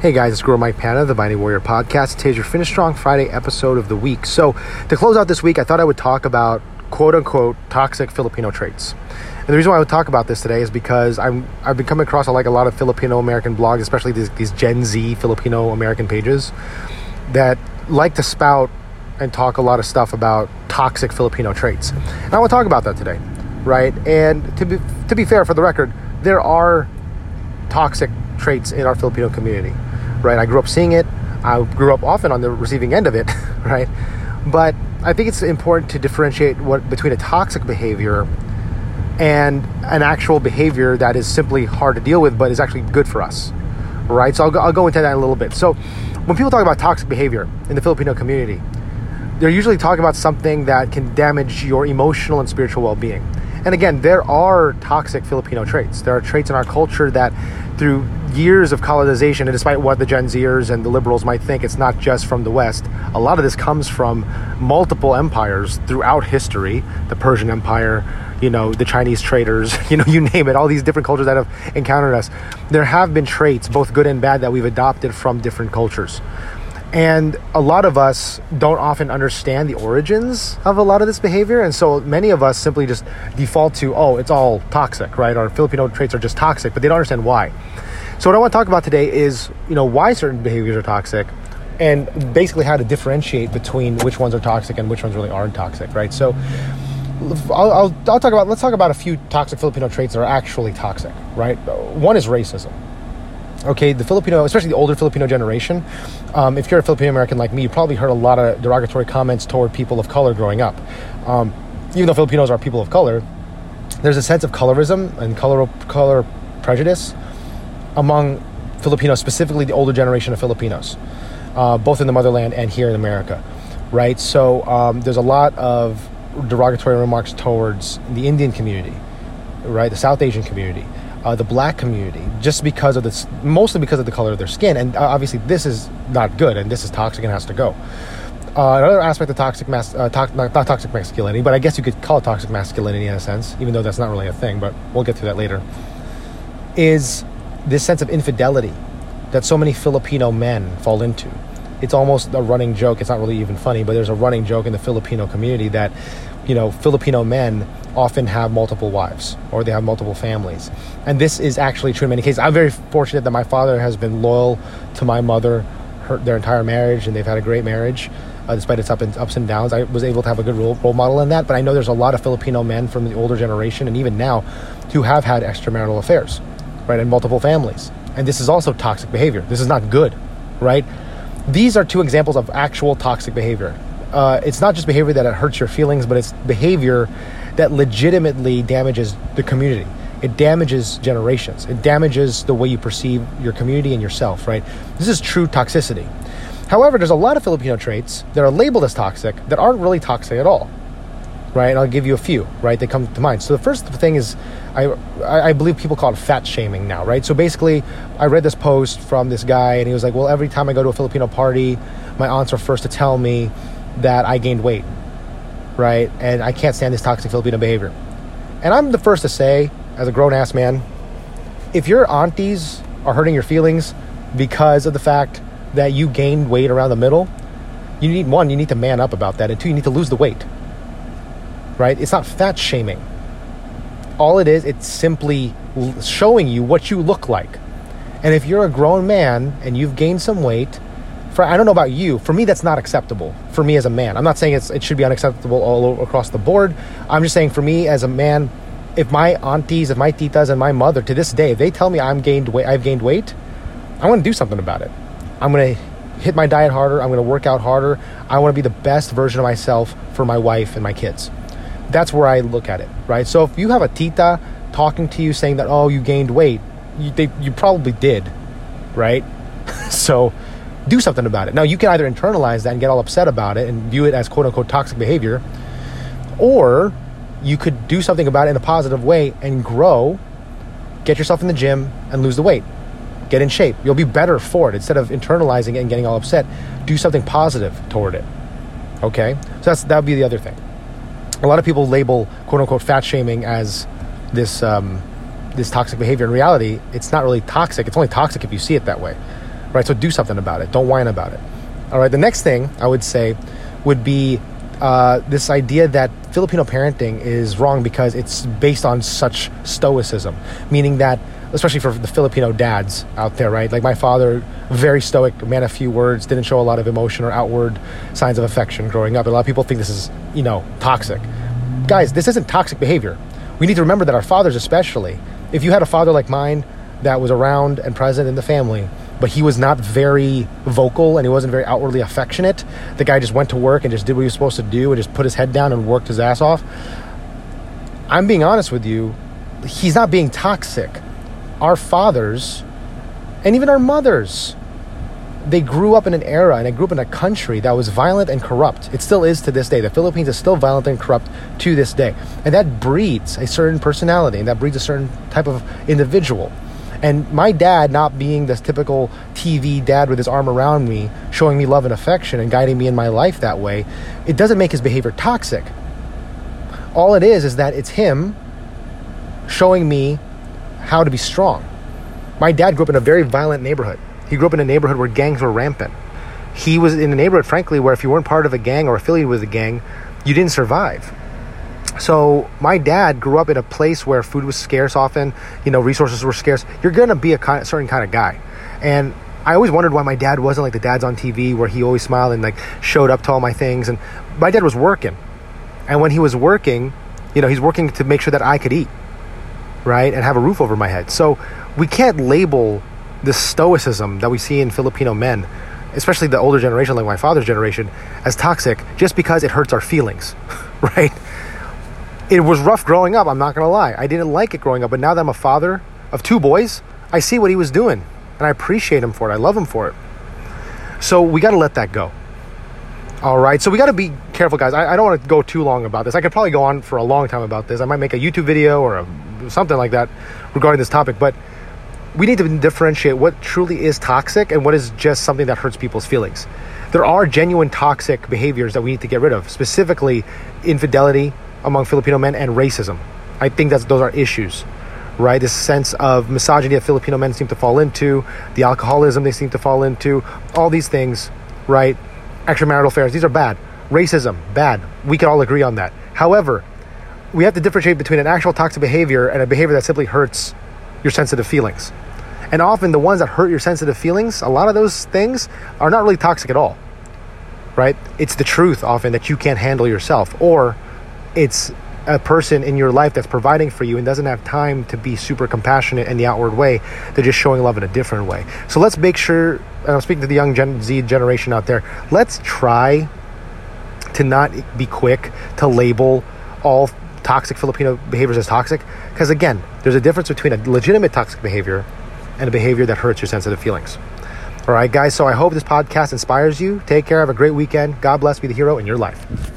Hey guys, it's Grow Mike Panda, the Mighty Warrior Podcast. Today's your Finish Strong Friday episode of the week. So, to close out this week, I thought I would talk about quote unquote toxic Filipino traits. And the reason why I would talk about this today is because I'm I've been coming across like a lot of Filipino American blogs, especially these, these Gen Z Filipino American pages that like to spout and talk a lot of stuff about toxic Filipino traits. And I want to talk about that today, right? And to be to be fair, for the record, there are toxic traits in our Filipino community right? I grew up seeing it. I grew up often on the receiving end of it, right? But I think it's important to differentiate what between a toxic behavior and an actual behavior that is simply hard to deal with, but is actually good for us, right? So I'll go, I'll go into that in a little bit. So when people talk about toxic behavior in the Filipino community, they're usually talking about something that can damage your emotional and spiritual well-being. And again, there are toxic Filipino traits. There are traits in our culture that through years of colonization, and despite what the Gen Zers and the liberals might think, it's not just from the West. A lot of this comes from multiple empires throughout history the Persian Empire, you know, the Chinese traders, you know, you name it, all these different cultures that have encountered us. There have been traits, both good and bad, that we've adopted from different cultures. And a lot of us don't often understand the origins of a lot of this behavior. And so many of us simply just default to, oh, it's all toxic, right? Our Filipino traits are just toxic, but they don't understand why. So what I want to talk about today is, you know, why certain behaviors are toxic and basically how to differentiate between which ones are toxic and which ones really aren't toxic, right? So I'll, I'll, I'll talk about, let's talk about a few toxic Filipino traits that are actually toxic, right? One is racism. Okay, the Filipino, especially the older Filipino generation, um, if you're a Filipino American like me, you probably heard a lot of derogatory comments toward people of color growing up. Um, even though Filipinos are people of color, there's a sense of colorism and color color prejudice among Filipinos, specifically the older generation of Filipinos, uh, both in the motherland and here in America, right? So um, there's a lot of derogatory remarks towards the Indian community, right? The South Asian community, uh, the black community, just because of this, mostly because of the color of their skin. And uh, obviously, this is not good, and this is toxic and has to go. Uh, another aspect of toxic mas- uh, to- not, not toxic masculinity, but I guess you could call it toxic masculinity in a sense, even though that's not really a thing. But we'll get to that later. Is this sense of infidelity that so many Filipino men fall into. It's almost a running joke. It's not really even funny, but there's a running joke in the Filipino community that, you know, Filipino men often have multiple wives or they have multiple families. And this is actually true in many cases. I'm very fortunate that my father has been loyal to my mother her, their entire marriage and they've had a great marriage. Uh, despite its and, ups and downs, I was able to have a good role, role model in that. But I know there's a lot of Filipino men from the older generation and even now who have had extramarital affairs right, and multiple families. And this is also toxic behavior. This is not good, right? These are two examples of actual toxic behavior. Uh, it's not just behavior that hurts your feelings, but it's behavior that legitimately damages the community. It damages generations. It damages the way you perceive your community and yourself, right? This is true toxicity. However, there's a lot of Filipino traits that are labeled as toxic that aren't really toxic at all right? And I'll give you a few, right? They come to mind. So the first thing is, I I believe people call it fat shaming now, right? So basically, I read this post from this guy, and he was like, "Well, every time I go to a Filipino party, my aunts are first to tell me that I gained weight, right? And I can't stand this toxic Filipino behavior." And I'm the first to say, as a grown ass man, if your aunties are hurting your feelings because of the fact that you gained weight around the middle, you need one, you need to man up about that, and two, you need to lose the weight right? It's not fat shaming. All it is, it's simply showing you what you look like. And if you're a grown man and you've gained some weight, for I don't know about you, for me that's not acceptable. For me as a man, I'm not saying it should be unacceptable all across the board. I'm just saying for me as a man, if my aunties, if my titas, and my mother to this day, if they tell me I'm gained weight, I've gained weight, I want to do something about it. I'm to hit my diet harder. I'm going to work out harder. I want to be the best version of myself for my wife and my kids that's where I look at it, right? So if you have a tita talking to you saying that, oh, you gained weight, you, they, you probably did, right? so do something about it. Now, you can either internalize that and get all upset about it and view it as quote unquote toxic behavior, or you could do something about it in a positive way and grow, get yourself in the gym and lose the weight. Get in shape. You'll be better for it. Instead of internalizing it and getting all upset, do something positive toward it. Okay? So that's that would be the other thing a lot of people label quote unquote fat shaming as this um, this toxic behavior. In reality, it's not really toxic. It's only toxic if you see it that way, right? So do something about it. Don't whine about it. All right. The next thing I would say would be uh, this idea that Filipino parenting is wrong because it's based on such stoicism, meaning that, especially for the Filipino dads out there, right? Like my father, very stoic, man of few words, didn't show a lot of emotion or outward signs of affection growing up. A lot of people think this is, you know, toxic. Guys, this isn't toxic behavior. We need to remember that our fathers, especially, if you had a father like mine that was around and present in the family, but he was not very vocal and he wasn't very outwardly affectionate. The guy just went to work and just did what he was supposed to do and just put his head down and worked his ass off. I'm being honest with you, he's not being toxic. Our fathers and even our mothers, they grew up in an era and they grew up in a country that was violent and corrupt. It still is to this day. The Philippines is still violent and corrupt to this day. And that breeds a certain personality and that breeds a certain type of individual. And my dad, not being this typical TV dad with his arm around me, showing me love and affection and guiding me in my life that way, it doesn't make his behavior toxic. All it is is that it's him showing me how to be strong. My dad grew up in a very violent neighborhood. He grew up in a neighborhood where gangs were rampant. He was in a neighborhood, frankly, where if you weren't part of a gang or affiliated with a gang, you didn't survive. So my dad grew up in a place where food was scarce often, you know, resources were scarce. You're going to be a certain kind of guy. And I always wondered why my dad wasn't like the dads on TV where he always smiled and like showed up to all my things. And my dad was working. And when he was working, you know, he's working to make sure that I could eat, right? And have a roof over my head. So we can't label the stoicism that we see in Filipino men, especially the older generation, like my father's generation, as toxic just because it hurts our feelings, right? it was rough growing up. I'm not to lie. I didn't like it growing up, but now that I'm a father of two boys, I see what he was doing and I appreciate him for it. I love him for it. So we got to let that go. All right. So we got to be careful, guys. I, I don't want to go too long about this. I could probably go on for a long time about this. I might make a YouTube video or a, something like that regarding this topic, but we need to differentiate what truly is toxic and what is just something that hurts people's feelings. There are genuine toxic behaviors that we need to get rid of, specifically infidelity, among Filipino men and racism. I think that those are issues, right? This sense of misogyny that Filipino men seem to fall into, the alcoholism they seem to fall into, all these things, right? Extramarital affairs, these are bad. Racism, bad. We can all agree on that. However, we have to differentiate between an actual toxic behavior and a behavior that simply hurts your sensitive feelings. And often the ones that hurt your sensitive feelings, a lot of those things are not really toxic at all. Right? It's the truth often that you can't handle yourself or it's a person in your life that's providing for you and doesn't have time to be super compassionate in the outward way. They're just showing love in a different way. So let's make sure, and I'm speaking to the young Gen Z generation out there, let's try to not be quick to label all toxic Filipino behaviors as toxic. Because again, there's a difference between a legitimate toxic behavior and a behavior that hurts your sensitive feelings. All right, guys, so I hope this podcast inspires you. Take care. Have a great weekend. God bless. Be the hero in your life.